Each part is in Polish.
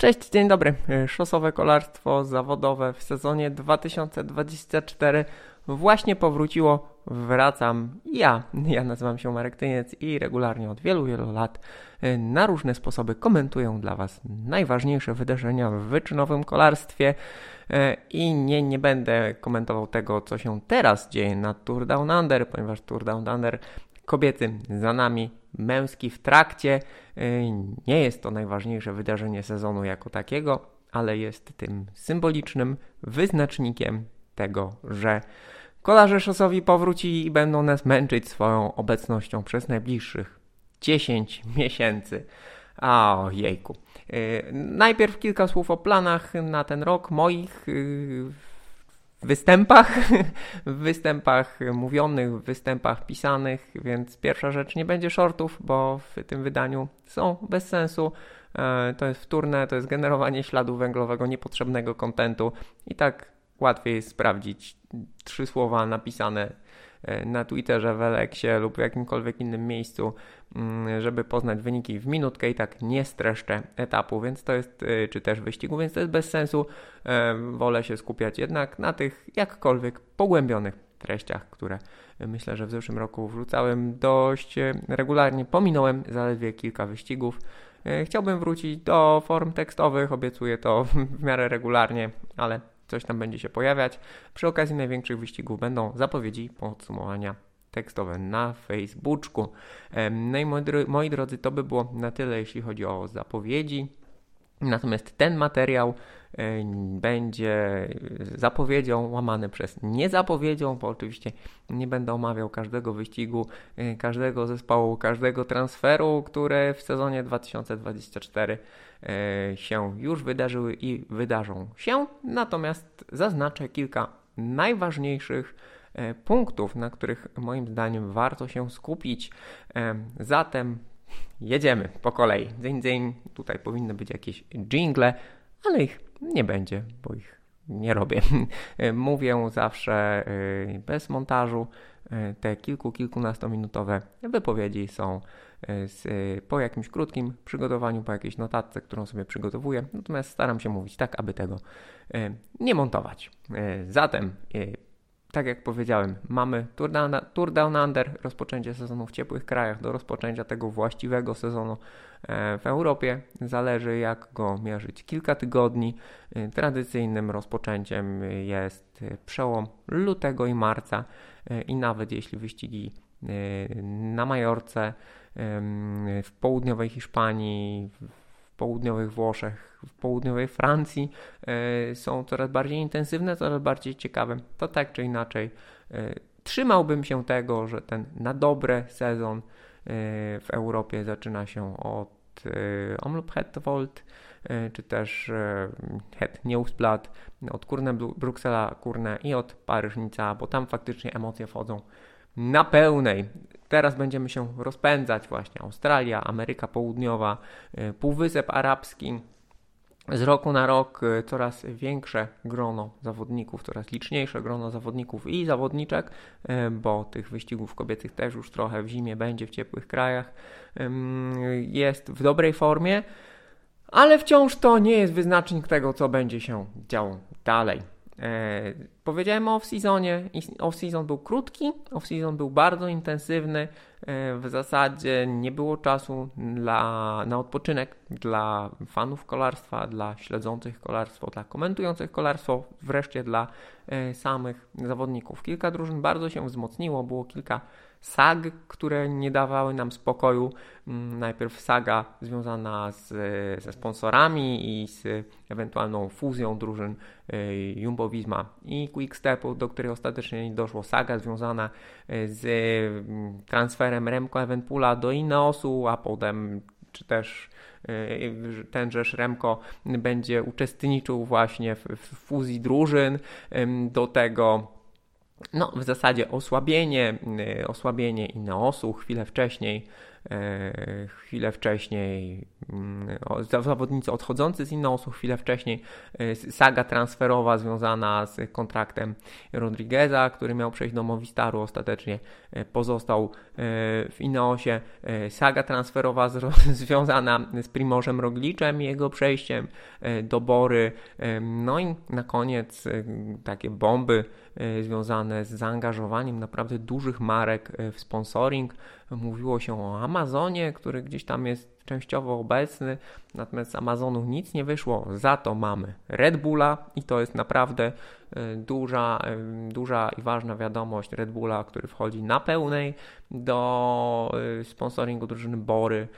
Cześć, dzień dobry. Szosowe kolarstwo zawodowe w sezonie 2024 właśnie powróciło. Wracam ja. Ja nazywam się Marek Tyniec i regularnie od wielu, wielu lat na różne sposoby komentuję dla Was najważniejsze wydarzenia w wyczynowym kolarstwie i nie, nie będę komentował tego, co się teraz dzieje na Tour Down Under, ponieważ Tour Down Under kobiety za nami, męski w trakcie. Y, nie jest to najważniejsze wydarzenie sezonu jako takiego, ale jest tym symbolicznym wyznacznikiem tego, że kolarze szosowi powrócili i będą nas męczyć swoją obecnością przez najbliższych 10 miesięcy. O jejku. Yy, najpierw kilka słów o planach na ten rok moich. Yy, występach, w występach mówionych, w występach pisanych, więc pierwsza rzecz nie będzie shortów, bo w tym wydaniu są bez sensu. E, to jest wtórne, to jest generowanie śladu węglowego, niepotrzebnego kontentu i tak łatwiej jest sprawdzić trzy słowa napisane na Twitterze, w Eleksie lub w jakimkolwiek innym miejscu, mm, żeby poznać wyniki w minutkę i tak nie streszczę etapu, więc to jest, e, czy też wyścigu, więc to jest bez sensu. E, wolę się skupiać jednak na tych jakkolwiek pogłębionych treściach, które myślę, że w zeszłym roku wrzucałem dość regularnie. Pominąłem zaledwie kilka wyścigów. Chciałbym wrócić do form tekstowych, obiecuję to w miarę regularnie, ale coś tam będzie się pojawiać. Przy okazji największych wyścigów będą zapowiedzi, podsumowania tekstowe na Facebooku. No i moi, drodzy, to by było na tyle, jeśli chodzi o zapowiedzi. Natomiast ten materiał będzie zapowiedzią łamany przez niezapowiedzią, bo oczywiście nie będę omawiał każdego wyścigu, e, każdego zespołu, każdego transferu, które w sezonie 2024 e, się już wydarzyły i wydarzą się. Natomiast zaznaczę kilka najważniejszych e, punktów, na których moim zdaniem warto się skupić. Zatem jedziemy po kolei. Dzień, dzień. Tutaj powinny być jakieś jingle, ale ich nie będzie, bo ich nie robię. Mówię zawsze y, bez montażu. Y, te kilku, kilkunastominutowe wypowiedzi są y, z, po jakimś krótkim przygotowaniu, po jakiejś notatce, którą sobie przygotowuję. Natomiast staram się mówić tak, aby tego nie montować. Zatem tak jak powiedziałem, mamy Tour Down, Tour Down Under, rozpoczęcie sezonu w ciepłych krajach do rozpoczęcia tego właściwego sezonu e, w Europie. Zależy jak go mierzyć. Kilka tygodni. E, tradycyjnym rozpoczęciem jest przełom lutego i marca e, i nawet jeśli wyścigi na Majorce, w południowej Hiszpanii, południowych Włoszech, w południowej Francji e, są coraz bardziej intensywne, coraz bardziej ciekawe. To tak czy inaczej e, trzymałbym się tego, że ten na dobre sezon e, w Europie zaczyna się od Omloop Hetwold, czy też Het Newsblad, od Kurne Bruksela Kurne i od Paryżnica, bo tam faktycznie emocje wchodzą na pełnej. Teraz będziemy się rozpędzać właśnie Australia, Ameryka Południowa, y, Półwysep Arabski. Z roku na rok y, coraz większe grono zawodników, coraz liczniejsze grono zawodników i zawodniczek, y, bo tych wyścigów kobiecych też już trochę w zimie będzie w ciepłych krajach. Jest w dobrej formie, ale wciąż to nie jest wyznacznik tego, co będzie się działo dalej. E, powiedziałem o off-seasonie. Off-season był krótki, off-season był bardzo intensywny. E, w zasadzie nie było czasu dla, na odpoczynek dla fanów kolarstwa, dla śledzących kolarstwo, dla komentujących kolarstwo, wreszcie dla e, samych zawodników. Kilka drużyn bardzo się wzmocniło, było kilka sag, które nie dawały nam spokoju. Mm, najpierw saga związana z, ze sponsorami i z ewentualną fuzją drużyn y, Jumbo Visma i Quickstepu, do której ostatecznie nie doszło. Saga związana y, z mm, transferem Remco Evenpula do Ineosu, a potem czy też y, tenżeż Remco będzie uczestniczył właśnie w, w fuzji drużyn. Do tego no, w zasadzie osłabienie, y, osłabienie Ineosu chwilę wcześniej chwilę wcześniej, mm, zawodnicy odchodzący z Innosu, chwilę wcześniej saga transferowa związana z kontraktem Rodrigueza, który miał przejść do Movistaru, ostatecznie pozostał w Innosie, saga transferowa związana z Primożem Rogliczem i jego przejściem, dobory, no i na koniec takie bomby związane z zaangażowaniem naprawdę dużych marek w sponsoring. Mówiło się o Amazonie, który gdzieś tam jest częściowo obecny, natomiast z Amazonu nic nie wyszło. Za to mamy Red Bulla i to jest naprawdę e, duża, e, duża i ważna wiadomość Red Bulla, który wchodzi na pełnej do e, sponsoringu drużyny Bory,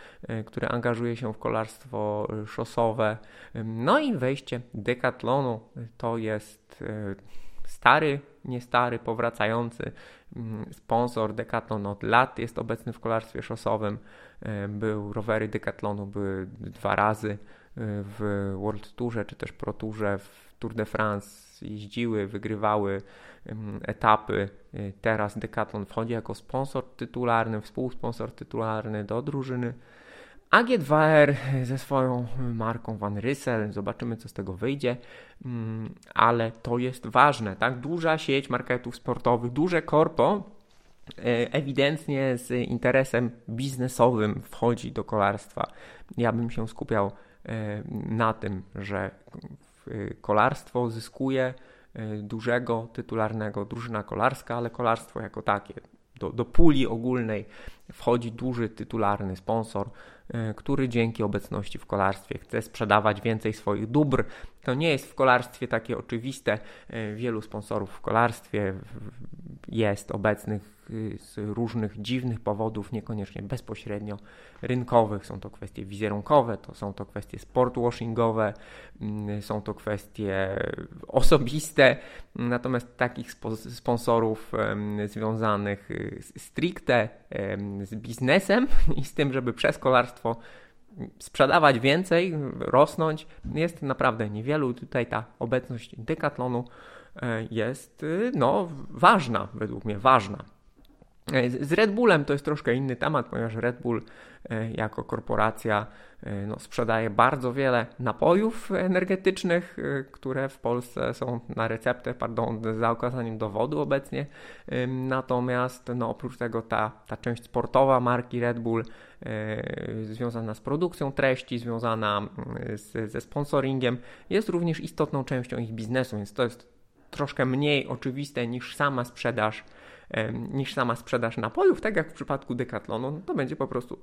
który angażuje się w kolarstwo szosowe. No i wejście Decathlonu to jest stary, nie stary, powracający mm, sponsor Decathlon od lat jest obecny w kolarstwie szosowym. E, był rowery Decathlonu były dwa razy e, w World Tourze czy też Pro Tourze w Tour de France jeździły, wygrywały mm, etapy. E, teraz Decathlon wchodzi jako sponsor tytularny, współsponsor tytularny do drużyny AG2R ze swoją marką Van Ryssel, zobaczymy co z tego wyjdzie, mm, ale to jest ważne, tak? Duża sieć marketów sportowych, duże korpo e, ewidentnie z interesem biznesowym wchodzi do kolarstwa. Ja bym się skupiał e, na tym, że kolarstwo zyskuje e, dużego tytularnego drużyna kolarska, ale kolarstwo jako takie. Do, do puli ogólnej wchodzi duży tytularny sponsor, E, który dzięki obecności w kolarstwie chce sprzedawać więcej swoich dóbr. To nie jest w kolarstwie takie oczywiste. E, wielu sponsorów w kolarstwie jest obecnych y, z różnych dziwnych powodów, niekoniecznie bezpośrednio rynkowych. Są to kwestie wizerunkowe, to są to kwestie sportwashingowe, mm, są to kwestie osobiste. Natomiast takich sponsorów związanych y, stricte z biznesem i z tym, żeby przez kolarstwo sprzedawać więcej, rosnąć, jest naprawdę niewielu. Tutaj ta obecność Decathlonu e, jest y, no, ważna, według mnie ważna. E, z Red Bullem to jest troszkę inny temat, ponieważ Red Bull e, jako korporacja e, no, sprzedaje bardzo wiele napojów energetycznych, które w Polsce są na receptę, pardon, za okazaniem dowodu obecnie. Natomiast no, oprócz tego ta, ta część sportowa marki Red Bull związana z produkcją treści, związana z, ze sponsoringiem jest również istotną częścią ich biznesu, więc to jest troszkę mniej oczywiste niż sama sprzedaż niż sama sprzedaż napojów, tak jak w przypadku Decathlonu, no to będzie po prostu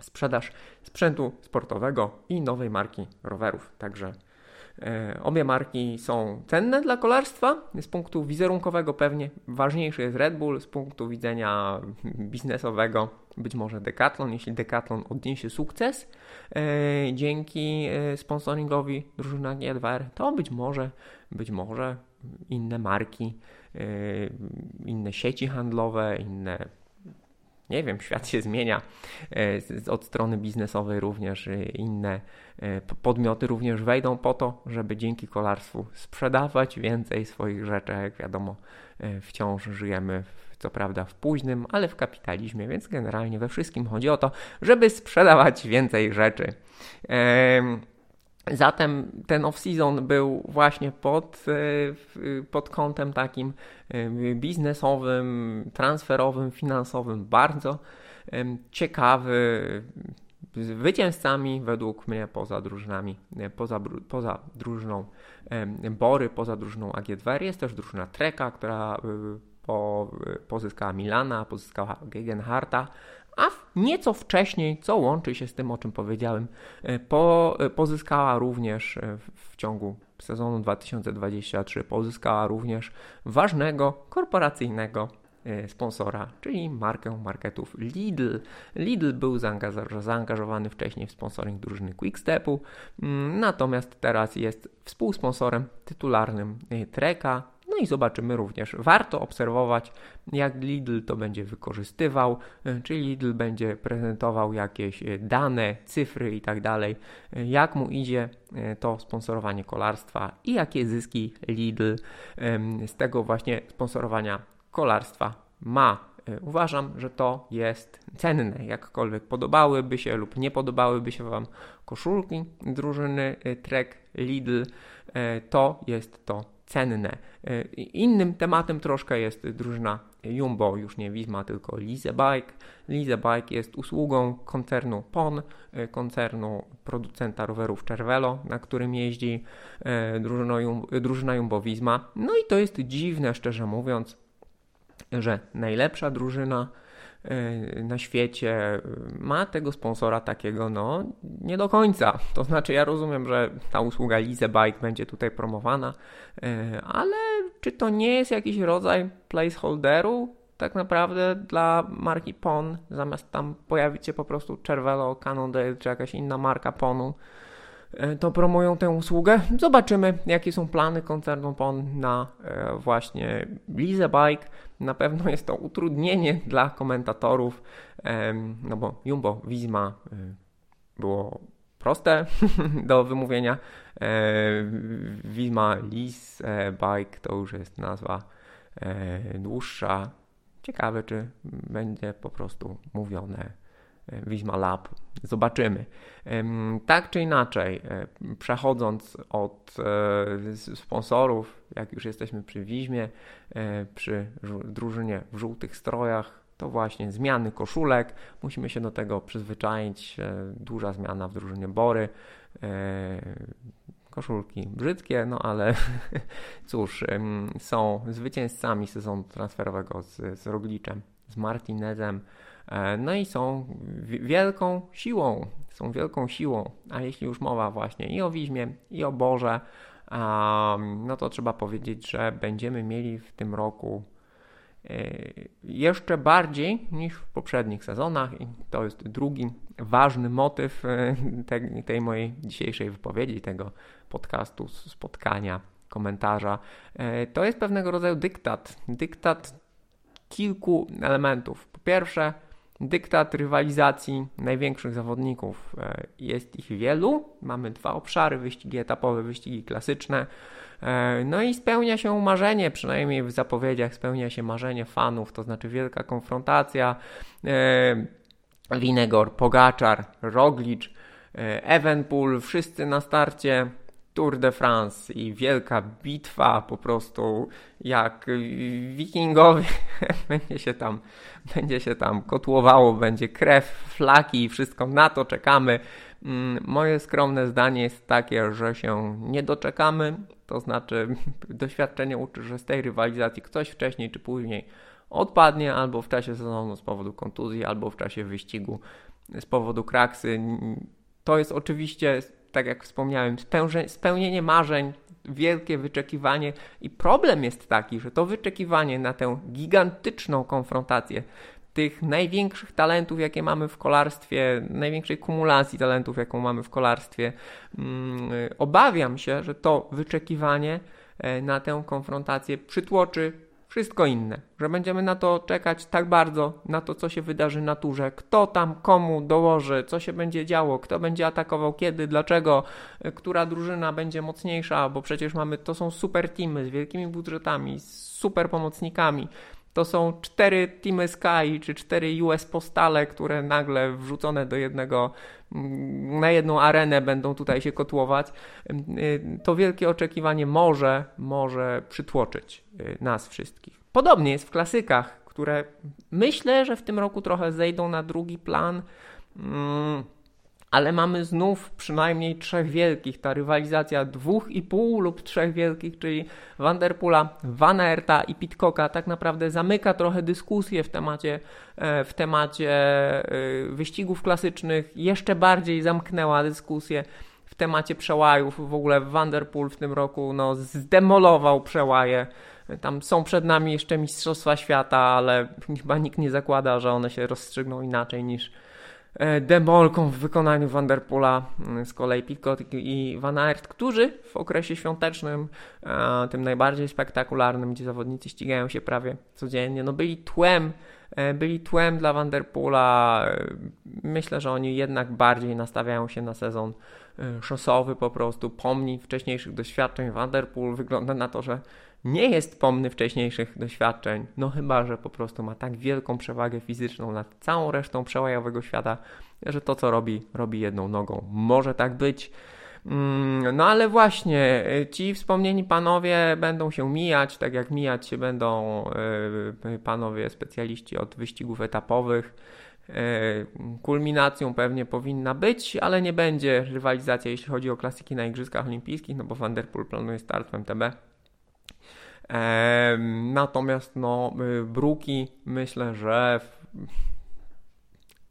sprzedaż sprzętu sportowego i nowej marki rowerów. Także obie marki są cenne dla kolarstwa. Z punktu wizerunkowego pewnie ważniejszy jest Red Bull, z punktu widzenia biznesowego być może Decathlon, jeśli Decathlon odniesie sukces e, dzięki e, sponsoringowi drużyna G2R, to być może, być może inne marki inne sieci handlowe, inne nie wiem, świat się zmienia y, od strony biznesowej również y, inne podmioty również wejdą po to, żeby dzięki kolarstwu sprzedawać więcej swoich rzeczy. Jak wiadomo, wciąż żyjemy co prawda w późnym, ale w kapitalizmie, więc generalnie we wszystkim chodzi o to, żeby sprzedawać więcej rzeczy. Zatem ten off-season był właśnie pod, e, pod kątem takim e, biznesowym, transferowym, finansowym bardzo ciekawy. Zwycięzcami według mnie poza drużynami, e, poza, poza drużyną Bory, poza drużyną AG2 jest też drużyna Treka, która po, pozyskała Milana, pozyskała Gegenharta, a nieco wcześniej, co łączy się z tym, o czym powiedziałem, e, po, e, pozyskała również e, w ciągu sezonu 2023 pozyskała również ważnego korporacyjnego sponsora, czyli markę marketów Lidl. Lidl był zaangażowany wcześniej w sponsoring drużyny Quickstepu, mm, natomiast teraz jest współsponsorem tytularnym Treka, no i zobaczymy również, warto obserwować, jak Lidl to będzie wykorzystywał, e, czy Lidl będzie prezentował jakieś e, dane, cyfry i tak dalej, e, jak mu idzie to sponsorowanie kolarstwa i jakie zyski Lidl z tego właśnie sponsorowania kolarstwa ma. Uważam, że to jest cenne. Jakkolwiek podobałyby się lub nie podobałyby się Wam koszulki drużyny Trek Lidl, to jest to cenne. Innym tematem troszkę jest drużyna Jumbo, już nie Wisma, tylko Lise Bike. Lise Bike jest usługą koncernu PON, e, koncernu producenta rowerów Cervelo, na którym jeździ e, drużyna, drużyna Jumbo Wisma. No i to jest dziwne, szczerze mówiąc, że najlepsza drużyna e, na świecie ma tego sponsora takiego, no nie do końca. To znaczy, ja rozumiem, że ta usługa Lise Bike będzie tutaj promowana, ale czy to nie jest jakiś rodzaj placeholderu tak naprawdę dla marki PON, zamiast tam pojawić się po prostu Cervelo, Cannondale czy jakaś inna marka PONu, to promują tę usługę. Zobaczymy, jakie są plany koncernu PON na e, właśnie Lise Bike. Na pewno jest to utrudnienie dla komentatorów, no bo Jumbo Visma e, było proste do wymówienia. Visma Lise Bike to już jest nazwa E, dłuższa. Ciekawe, czy będzie po prostu mówione e, Wisma Lab. Zobaczymy. Tak czy inaczej, e, przechodząc od sponsorów, jak już jesteśmy przy Wizmie, przy drużynie w żółtych strojach, to właśnie zmiany koszulek. Musimy się do tego przyzwyczaić. Duża zmiana w drużynie Bory koszulki brzydkie, no ale cóż, są zwycięzcami sezonu transferowego z, z Rogliczem, z Martinezem, e, no i są wielką siłą, są wielką siłą, a jeśli już mowa właśnie i o Wiźmie, i o Boże, no to trzeba powiedzieć, że będziemy mieli w tym roku e, jeszcze bardziej niż w poprzednich sezonach i to jest drugi ważny motyw e, tej, tej mojej dzisiejszej wypowiedzi, tego podcastu, spotkania, komentarza. E, to jest pewnego rodzaju dyktat. Dyktat kilku elementów. Po pierwsze, dyktat rywalizacji największych zawodników. E, jest ich wielu. Mamy dwa obszary: wyścigi etapowe, wyścigi klasyczne. E, no i spełnia się marzenie, przynajmniej w zapowiedziach spełnia się marzenie fanów, to znaczy wielka konfrontacja. Winegor, Pogaczar, Roglicz, Evenpool, wszyscy na starcie Tour de France i wielka bitwa po prostu jak wikingowie będzie się tam będzie się tam kotłowało, będzie krew, flaki i wszystko na to czekamy. Mm, moje skromne zdanie jest takie, że się nie doczekamy, to znaczy doświadczenie uczy, że z tej rywalizacji ktoś wcześniej czy później odpadnie albo w czasie sezonu z powodu kontuzji, albo w czasie wyścigu z powodu kraksy. To jest oczywiście tak jak wspomniałem, spełnienie marzeń, wielkie wyczekiwanie i problem jest taki, że to wyczekiwanie na tę gigantyczną konfrontację tych największych talentów, jakie mamy w kolarstwie, największej kumulacji talentów, jaką mamy w kolarstwie, mm, obawiam się, że to wyczekiwanie e, na tę konfrontację przytłoczy wszystko inne, że będziemy na to czekać tak bardzo, na to, co się wydarzy naturze, kto tam komu dołoży, co się będzie działo, kto będzie atakował kiedy, dlaczego, e, która drużyna będzie mocniejsza, bo przecież mamy, to są super teamy z wielkimi budżetami, z super pomocnikami, to są cztery Teamy Sky czy cztery US Postale, które nagle wrzucone do jednego, mm, na jedną arenę będą tutaj się kotłować. Y, to wielkie oczekiwanie może, może przytłoczyć y, nas wszystkich. Podobnie jest w klasykach, które myślę, że w tym roku trochę zejdą na drugi plan. Mm, ale mamy znów przynajmniej trzech wielkich. Ta rywalizacja dwóch i pół lub trzech wielkich, czyli Vanderpoola, Van Aerta i Pitcocka tak naprawdę zamyka trochę dyskusję w temacie, e, w temacie e, wyścigów klasycznych. Jeszcze bardziej zamknęła dyskusję w temacie przełajów. W ogóle Vanderpool w tym roku no, zdemolował przełaje. Tam są przed nami jeszcze Mistrzostwa Świata, ale chyba nikt nie zakłada, że one się rozstrzygną inaczej niż demolką w wykonaniu Vanderpoola, mm, z kolei Pitcock i Van Aert, którzy w okresie świątecznym, e, tym najbardziej spektakularnym, gdzie zawodnicy ścigają się prawie codziennie, no byli tłem, e, byli tłem dla Vanderpoola. Myślę, że oni jednak bardziej nastawiają się na sezon szosowy po prostu, pomni wcześniejszych doświadczeń. Vanderpool wygląda na to, że nie jest pomny wcześniejszych doświadczeń, no chyba, że po prostu ma tak wielką przewagę fizyczną nad całą resztą przełajowego świata, że to co robi, robi jedną nogą. Może tak być. Mm, no ale właśnie, ci wspomnieni panowie będą się mijać, tak jak mijać się będą y, panowie specjaliści od wyścigów etapowych. Y, kulminacją pewnie powinna być, ale nie będzie rywalizacja, jeśli chodzi o klasyki na Igrzyskach Olimpijskich, no bo Van Der Poel planuje start w MTB. Natomiast no, y, Bruki myślę, że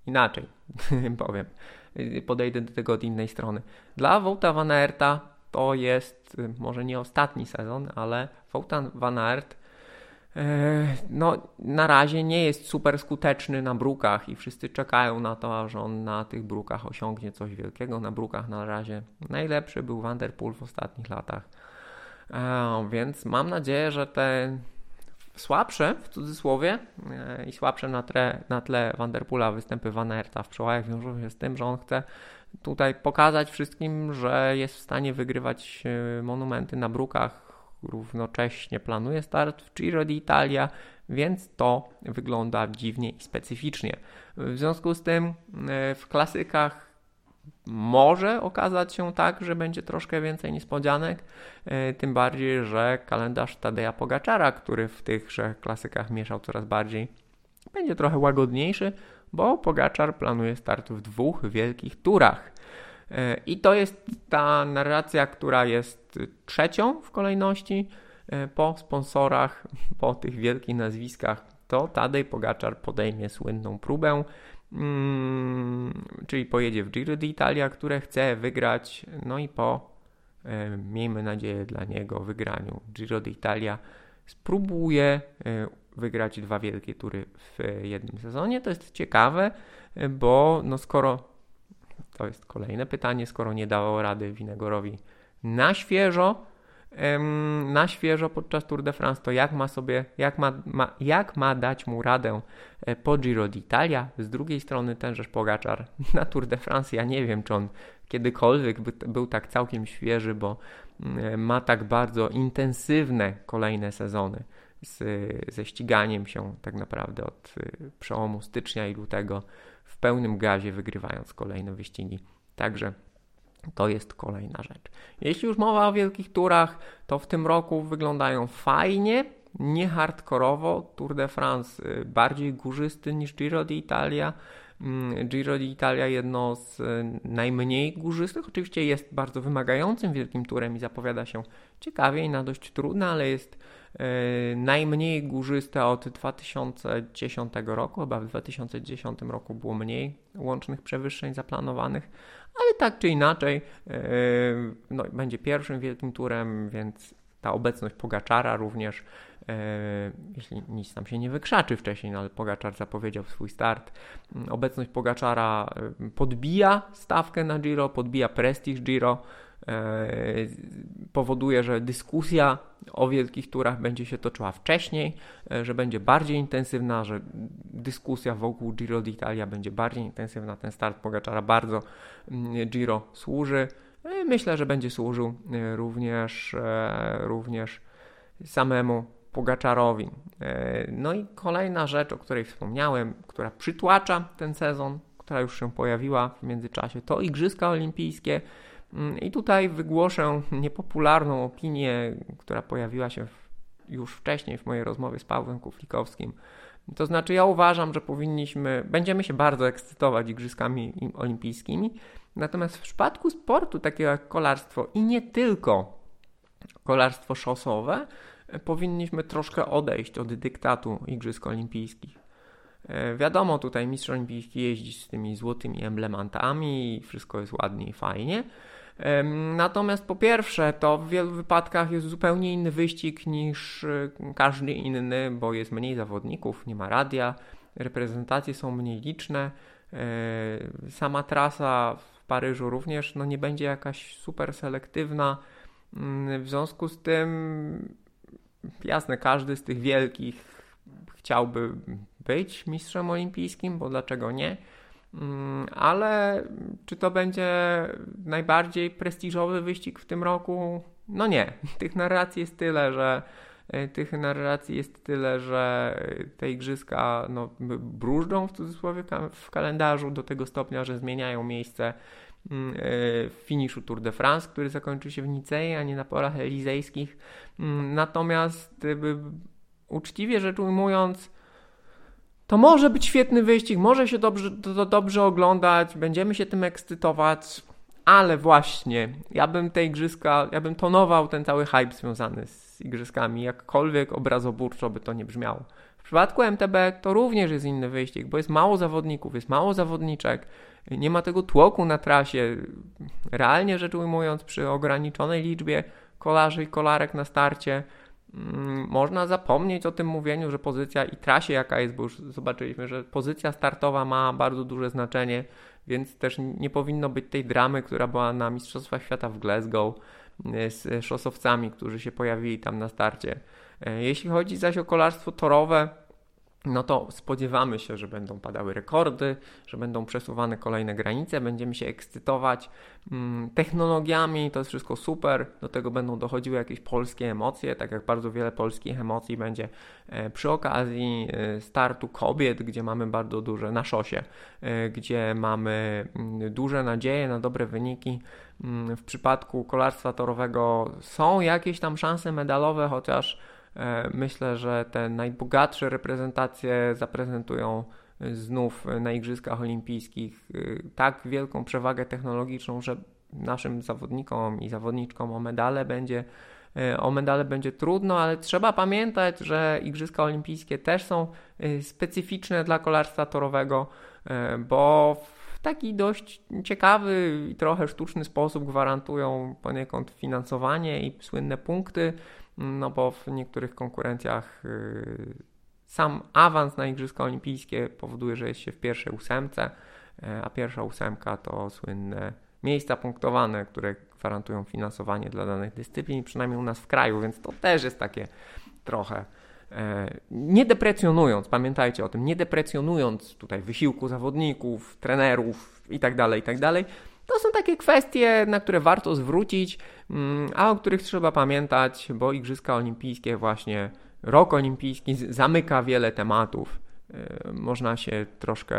inaczej powiem. Podejdę do tego od innej strony. Dla Wouta Van Aerta to jest y, może nie ostatni sezon, ale Wouta Van Aert e, no, na razie nie jest super skuteczny na brukach i wszyscy czekają na to, aż on na tych brukach osiągnie coś wielkiego. Na brukach na razie najlepszy był Van Der Poel w ostatnich latach. E, więc mam nadzieję, że te słabsze w cudzysłowie e, i słabsze na tle, na tle Vanderpoola występy Van Aerta w przełajach wiążą się z tym, że on chce tutaj pokazać wszystkim, że jest w stanie wygrywać e, monumenty na brukach. Równocześnie planuje start w Giro d'Italia, więc to wygląda dziwnie i specyficznie. W związku z tym w klasykach może okazać się tak, że będzie troszkę więcej niespodzianek, e, tym bardziej, że kalendarz Tadeja Pogaczara, który w tychże klasykach mieszał coraz bardziej, będzie trochę łagodniejszy, bo Pogaczar planuje start w dwóch wielkich turach. E, I to jest ta narracja, która jest trzecią w kolejności e, po sponsorach, po tych wielkich nazwiskach. To Tadej Pogaczar podejmie słynną próbę czyli pojedzie w Giro d'Italia, które chce wygrać, no i po, miejmy nadzieję dla niego, wygraniu Giro d'Italia spróbuje e, wygrać dwa wielkie tury w jednym sezonie. To jest ciekawe, e, bo no skoro, to jest kolejne pytanie, skoro nie dało rady Winegorowi na świeżo, na świeżo podczas Tour de France, to jak ma sobie, jak ma, ma, jak ma dać mu radę e, po Giro d'Italia? Z drugiej strony tenżeż Pogaczar na Tour de France, ja nie wiem, czy on kiedykolwiek by, był tak całkiem świeży, bo mm, ma tak bardzo intensywne kolejne sezony z, ze ściganiem się tak naprawdę od y, przełomu stycznia i lutego w pełnym gazie wygrywając kolejne wyścigi. Także to jest kolejna rzecz. Jeśli już mowa o wielkich turach, to w tym roku wyglądają fajnie, nie hardkorowo. Tour de France y, bardziej górzysty niż Giro d'Italia. Mm, Giro d'Italia jedno z y, najmniej górzystych. Oczywiście jest bardzo wymagającym wielkim turem i zapowiada się ciekawie i na dość trudne, ale jest y, najmniej górzyste od 2010 roku. Chyba w 2010 roku było mniej łącznych przewyższeń zaplanowanych, ale tak czy inaczej yy, no, będzie pierwszym wielkim turem, więc ta obecność Pogaczara również, jeśli nic tam się nie wykrzaczy wcześniej, no ale Pogaczar zapowiedział swój start, yy, obecność Pogaczara podbija stawkę na Giro, podbija prestiż Giro, powoduje, że dyskusja o wielkich turach będzie się toczyła wcześniej, że będzie bardziej intensywna, że dyskusja wokół Giro d'Italia będzie bardziej intensywna. Ten start Pogaczara bardzo mm, Giro służy. Myślę, że będzie służył e, również, e, również samemu Pogaczarowi. E, no i kolejna rzecz, o której wspomniałem, która przytłacza ten sezon, która już się pojawiła w międzyczasie, to Igrzyska Olimpijskie. Mm, I tutaj wygłoszę niepopularną opinię, która pojawiła się już wcześniej w mojej rozmowie z Pawłem Kuflikowskim. To znaczy, ja uważam, że powinniśmy, będziemy się bardzo ekscytować Igrzyskami Olimpijskimi, natomiast w przypadku sportu takiego jak kolarstwo i nie tylko kolarstwo szosowe, powinniśmy troszkę odejść od dyktatu Igrzysk Olimpijskich. E, wiadomo, tutaj mistrz olimpijski jeździ z tymi złotymi emblematami i wszystko jest ładnie i fajnie, Natomiast po pierwsze, to w wielu wypadkach jest zupełnie inny wyścig niż e, każdy inny, bo jest mniej zawodników, nie ma radia, reprezentacje są mniej liczne. E, sama trasa w Paryżu również no, nie będzie jakaś super selektywna. Mm, w związku z tym, jasne, każdy z tych wielkich chciałby być mistrzem olimpijskim, bo dlaczego nie? Mm, ale czy to będzie najbardziej prestiżowy wyścig w tym roku? No nie. Tych narracji jest tyle, że tych narracji jest tyle, że te igrzyska no, bróżdżą w cudzysłowie w kalendarzu do tego stopnia, że zmieniają miejsce finiszu Tour de France, który zakończy się w Nicei, a nie na polach elizejskich. Mm, natomiast uczciwie rzecz ujmując, to może być świetny wyścig, może się dobrze, to, dobrze oglądać, będziemy się tym ekscytować, ale właśnie, ja bym te igrzyska, ja bym tonował ten cały hype związany z igrzyskami, jakkolwiek obrazoburczo by to nie brzmiało. W przypadku MTB to również jest inny wyścig, bo jest mało zawodników, jest mało zawodniczek, nie ma tego tłoku na trasie. Realnie rzecz ujmując, przy ograniczonej liczbie kolarzy i kolarek na starcie, Mm, można zapomnieć o tym mówieniu, że pozycja i trasie jaka jest, bo już zobaczyliśmy, że pozycja startowa ma bardzo duże znaczenie, więc też nie powinno być tej dramy, która była na Mistrzostwach Świata w Glasgow e, z szosowcami, którzy się pojawili tam na starcie. E, jeśli chodzi zaś o kolarstwo torowe, no to spodziewamy się, że będą padały rekordy, że będą przesuwane kolejne granice, będziemy się ekscytować mm, technologiami, to jest wszystko super. Do tego będą dochodziły jakieś polskie emocje, tak jak bardzo wiele polskich emocji będzie e, przy okazji e, startu kobiet, gdzie mamy bardzo duże na szosie, e, gdzie mamy mm, duże nadzieje na dobre wyniki. Mm, w przypadku kolarstwa torowego są jakieś tam szanse medalowe, chociaż myślę, że te najbogatsze reprezentacje zaprezentują e, znów na Igrzyskach Olimpijskich e, tak wielką przewagę technologiczną, że naszym zawodnikom i zawodniczkom o medale będzie o medale będzie trudno, ale trzeba pamiętać, że Igrzyska Olimpijskie też są specyficzne dla kolarstwa torowego, bo w taki dość ciekawy i trochę sztuczny sposób gwarantują poniekąd finansowanie i słynne punkty no bo w niektórych konkurencjach y, sam awans na Igrzyska Olimpijskie powoduje, że jest się w pierwszej ósemce, e, a pierwsza ósemka to słynne miejsca punktowane, które gwarantują finansowanie dla danych dyscyplin, przynajmniej u nas w kraju, więc to też jest takie trochę e, nie deprecjonując, pamiętajcie o tym, nie deprecjonując tutaj wysiłku zawodników, trenerów itd., tak itd., tak to są takie kwestie, na które warto zwrócić, mm, a o których trzeba pamiętać, bo Igrzyska Olimpijskie, właśnie rok olimpijski zamyka wiele tematów. E, można się troszkę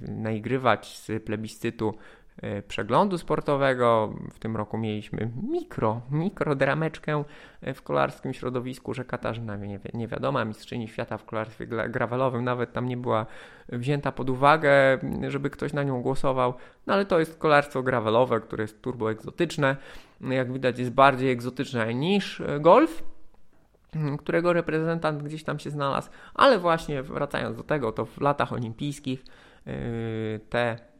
naigrywać z plebiscytu E, przeglądu sportowego. W tym roku mieliśmy mikro, mikro drameczkę e, w kolarskim środowisku, że Katarzyna nie, nie wiadoma, mistrzyni świata w kolarstwie gravelowym, nawet tam nie była wzięta pod uwagę, żeby ktoś na nią głosował, no ale to jest kolarstwo gravelowe, które jest turboegzotyczne, jak widać jest bardziej egzotyczne niż golf, którego reprezentant gdzieś tam się znalazł, ale właśnie wracając do tego, to w latach olimpijskich te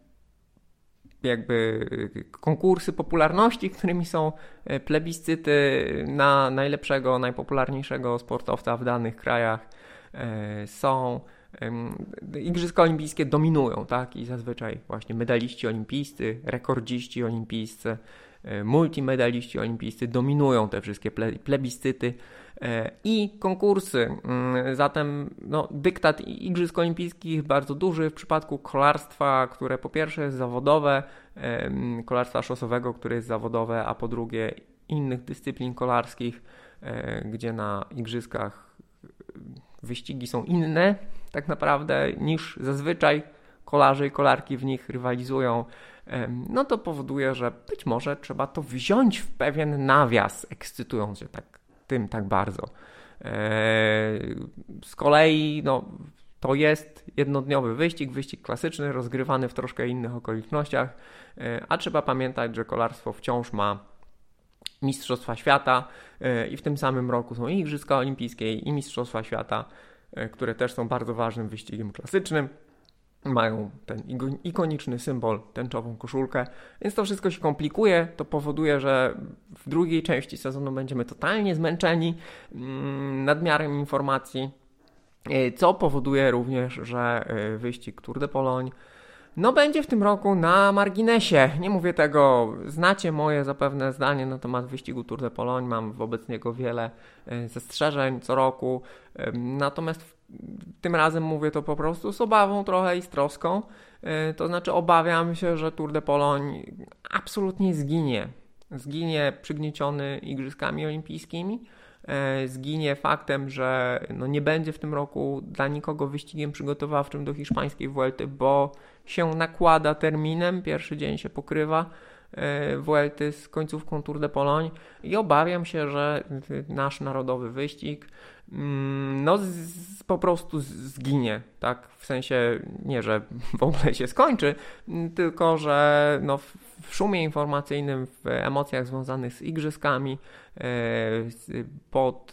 jakby konkursy popularności, którymi są e, plebiscyty na najlepszego, najpopularniejszego sportowca w danych krajach e, są. Igrzyska olimpijskie dominują, tak? I zazwyczaj właśnie medaliści olimpijscy, rekordziści olimpijscy, multimedaliści olimpijscy dominują te wszystkie plebiscyty E, i konkursy. Mm, zatem no, dyktat Igrzysk Olimpijskich bardzo duży w przypadku kolarstwa, które po pierwsze jest zawodowe, kolarstwa szosowego, które jest zawodowe, a po drugie innych dyscyplin kolarskich, e, gdzie na Igrzyskach wyścigi są inne tak naprawdę niż zazwyczaj kolarze i kolarki w nich rywalizują, no to powoduje, że być może trzeba to wziąć w pewien nawias, ekscytując się tak tym tak bardzo. Z kolei no, to jest jednodniowy wyścig, wyścig klasyczny, rozgrywany w troszkę innych okolicznościach, a trzeba pamiętać, że kolarstwo wciąż ma Mistrzostwa Świata i w tym samym roku są i Igrzyska Olimpijskie i Mistrzostwa Świata, które też są bardzo ważnym wyścigiem klasycznym mają ten ikoniczny symbol, tęczową koszulkę, więc to wszystko się komplikuje. To powoduje, że w drugiej części sezonu będziemy totalnie zmęczeni mm, nadmiarem informacji, e, co powoduje również, że e, wyścig Tour de Pologne no będzie w tym roku na marginesie. Nie mówię tego, znacie moje zapewne zdanie na temat wyścigu Tour de Pologne, mam wobec niego wiele e, zastrzeżeń co roku, natomiast tym razem mówię to po prostu z obawą trochę i z troską. E, to znaczy obawiam się, że Tour de Pologne absolutnie zginie. Zginie przygnieciony Igrzyskami Olimpijskimi, e, zginie faktem, że no nie będzie w tym roku dla nikogo wyścigiem przygotowawczym do hiszpańskiej Vuelty, bo się nakłada terminem, pierwszy dzień się pokrywa e, Vuelty z końcówką Tour de Pologne i obawiam się, że nasz narodowy wyścig no z, po prostu zginie, tak, w sensie nie, że w ogóle się skończy, tylko że no w szumie informacyjnym, w emocjach związanych z igrzyskami, e, pod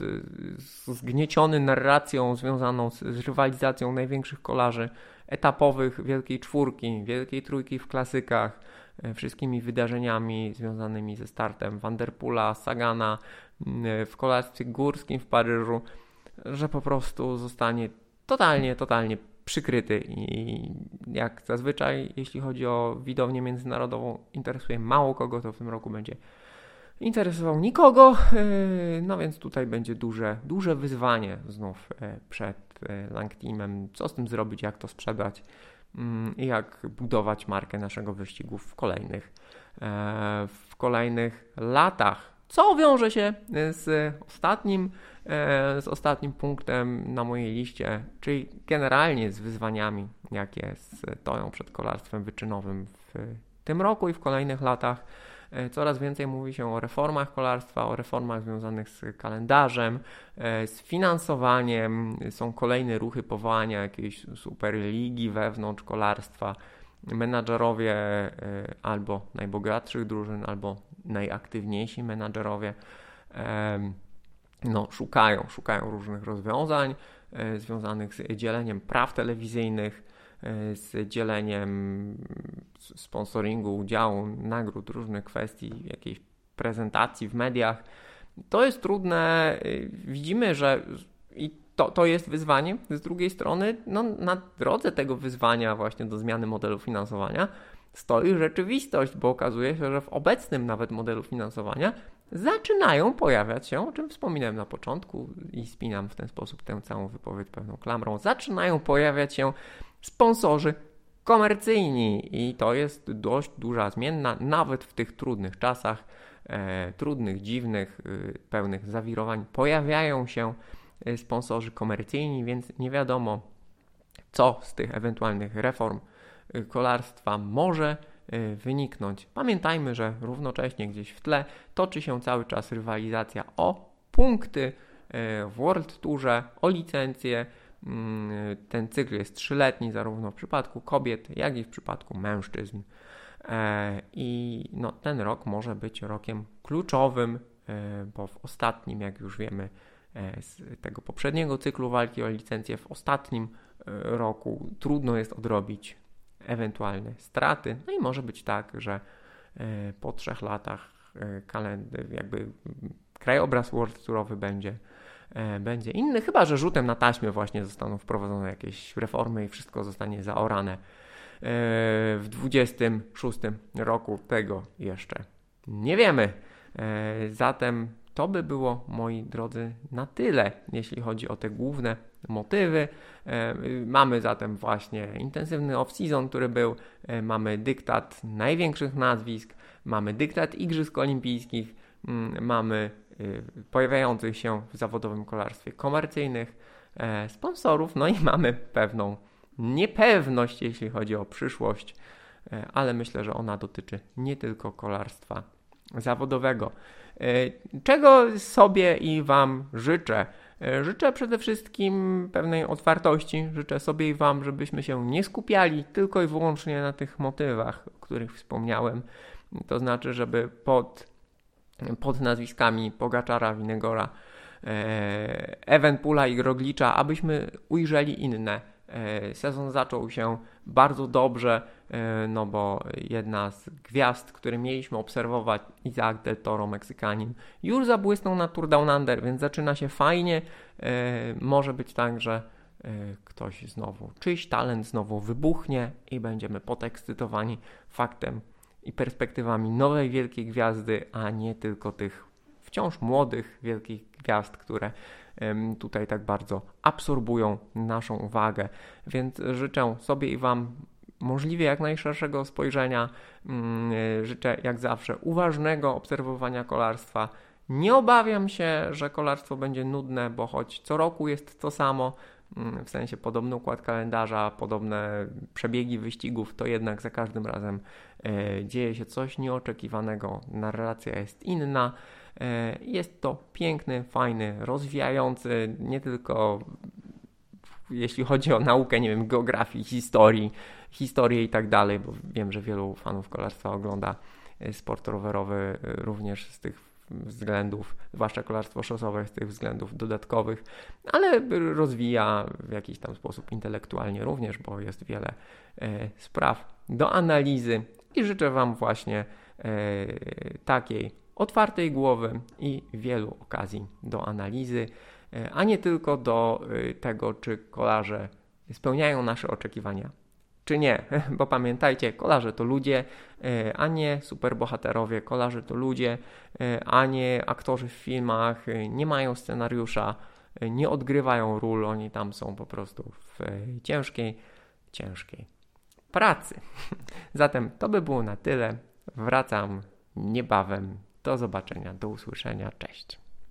zgnieciony narracją związaną z, z rywalizacją największych kolarzy etapowych Wielkiej Czwórki, Wielkiej Trójki w klasykach, e, wszystkimi wydarzeniami związanymi ze startem Vanderpula, Sagana w kolarstwie górskim w Paryżu, że po prostu zostanie totalnie, totalnie przykryty i jak zazwyczaj, jeśli chodzi o widownię międzynarodową, interesuje mało kogo, to w tym roku będzie interesował nikogo. E, no więc tutaj będzie duże, duże wyzwanie znów e, przed e, Lang Teamem, co z tym zrobić, jak to sprzedać mm, i jak budować markę naszego wyścigu w kolejnych, w kolejnych latach. Co wiąże się z ostatnim z ostatnim punktem na mojej liście, czyli generalnie z wyzwaniami, jakie stoją przed kolarstwem wyczynowym w tym roku i w kolejnych latach. E, coraz więcej mówi się o reformach kolarstwa, o reformach związanych z kalendarzem, e, z finansowaniem. Są kolejne ruchy powołania jakiejś superligi wewnątrz kolarstwa. Menadżerowie albo najbogatszych drużyn, albo najaktywniejsi menadżerowie no, szukają, szukają różnych rozwiązań e, związanych z dzieleniem praw telewizyjnych, e, z dzieleniem sponsoringu, udziału, nagród, różnych kwestii, jakiejś prezentacji w mediach. To jest trudne. E, widzimy, że i to, to jest wyzwanie. Z drugiej strony, no, na drodze tego wyzwania, właśnie do zmiany modelu finansowania, stoi rzeczywistość, bo okazuje się, że w obecnym nawet modelu finansowania zaczynają pojawiać się, o czym wspominałem na początku i spinam w ten sposób tę całą wypowiedź pewną klamrą, zaczynają pojawiać się sponsorzy komercyjni i to jest dość duża zmienna, nawet w tych trudnych czasach, e, trudnych, dziwnych, e, pełnych zawirowań, pojawiają się e, sponsorzy komercyjni, więc nie wiadomo, co z tych ewentualnych reform e, kolarstwa może Y, wyniknąć. Pamiętajmy, że równocześnie gdzieś w tle toczy się cały czas rywalizacja o punkty y, w World Tourze, o licencję. Mm, ten cykl jest trzyletni zarówno w przypadku kobiet, jak i w przypadku mężczyzn. E, I no, ten rok może być rokiem kluczowym, e, bo w ostatnim, jak już wiemy, e, z tego poprzedniego cyklu walki o licencję, w ostatnim roku trudno jest odrobić ewentualne straty. No i może być tak, że e, po trzech latach e, kalendarz, jakby krajobraz World Tourowy będzie, e, będzie inny, chyba że rzutem na taśmę właśnie zostaną wprowadzone jakieś reformy i wszystko zostanie zaorane. W 26 roku tego jeszcze nie wiemy. Zatem to by było, moi drodzy, na tyle, jeśli chodzi o te główne motywy. E, mamy zatem właśnie intensywny off-season, który był, e, mamy dyktat największych nazwisk, mamy dyktat Igrzysk Olimpijskich, mm, mamy e, pojawiających się w zawodowym kolarstwie komercyjnych sponsorów, no i mamy pewną niepewność, jeśli chodzi o przyszłość, ale myślę, że ona dotyczy nie tylko kolarstwa zawodowego. Czego sobie i Wam życzę? E, życzę przede wszystkim pewnej otwartości. Życzę sobie i Wam, żebyśmy się nie skupiali tylko i wyłącznie na tych motywach, o których wspomniałem. To znaczy, żeby pod, pod nazwiskami Pogaczara, Winegora, e, Evenpula i Groglicza, abyśmy ujrzeli inne sezon zaczął się bardzo dobrze, e, no bo jedna z gwiazd, które mieliśmy obserwować, Isaac del Toro, Meksykanin, już zabłysnął na Tour Down Under, więc zaczyna się fajnie. E, może być tak, że ktoś znowu, czyjś talent znowu wybuchnie i będziemy podekscytowani faktem i perspektywami nowej wielkiej gwiazdy, a nie tylko tych wciąż młodych wielkich gwiazd, które tutaj tak bardzo absorbują naszą uwagę. Więc życzę sobie i Wam możliwie jak najszerszego spojrzenia. Mm, życzę jak zawsze uważnego obserwowania kolarstwa Nie obawiam się, że kolarstwo będzie nudne, bo choć co roku jest to samo, mm, w sensie podobny układ kalendarza, podobne przebiegi wyścigów, to jednak za każdym razem e, dzieje się coś nieoczekiwanego, narracja jest inna. E, jest to piękny, fajny, rozwijający nie tylko jeśli chodzi o naukę, nie wiem, geografii, historii, historię i tak dalej, bo wiem, że wielu fanów kolarstwa ogląda e, sport rowerowy e, również z tych względów, zwłaszcza kolarstwo szosowe z tych względów dodatkowych, ale rozwija w jakiś tam sposób intelektualnie również, bo jest wiele e, spraw do analizy i życzę Wam właśnie e, takiej otwartej głowy i wielu okazji do analizy, e, a nie tylko do e, tego, czy kolarze spełniają nasze oczekiwania czy nie, bo pamiętajcie, kolarze to ludzie, e, a nie superbohaterowie, kolarze to ludzie, a nie aktorzy w filmach, nie mają scenariusza, nie odgrywają ról, oni tam są po prostu w ciężkiej, ciężkiej pracy. Zatem to by było na tyle. Wracam niebawem. Do zobaczenia, do usłyszenia. Cześć.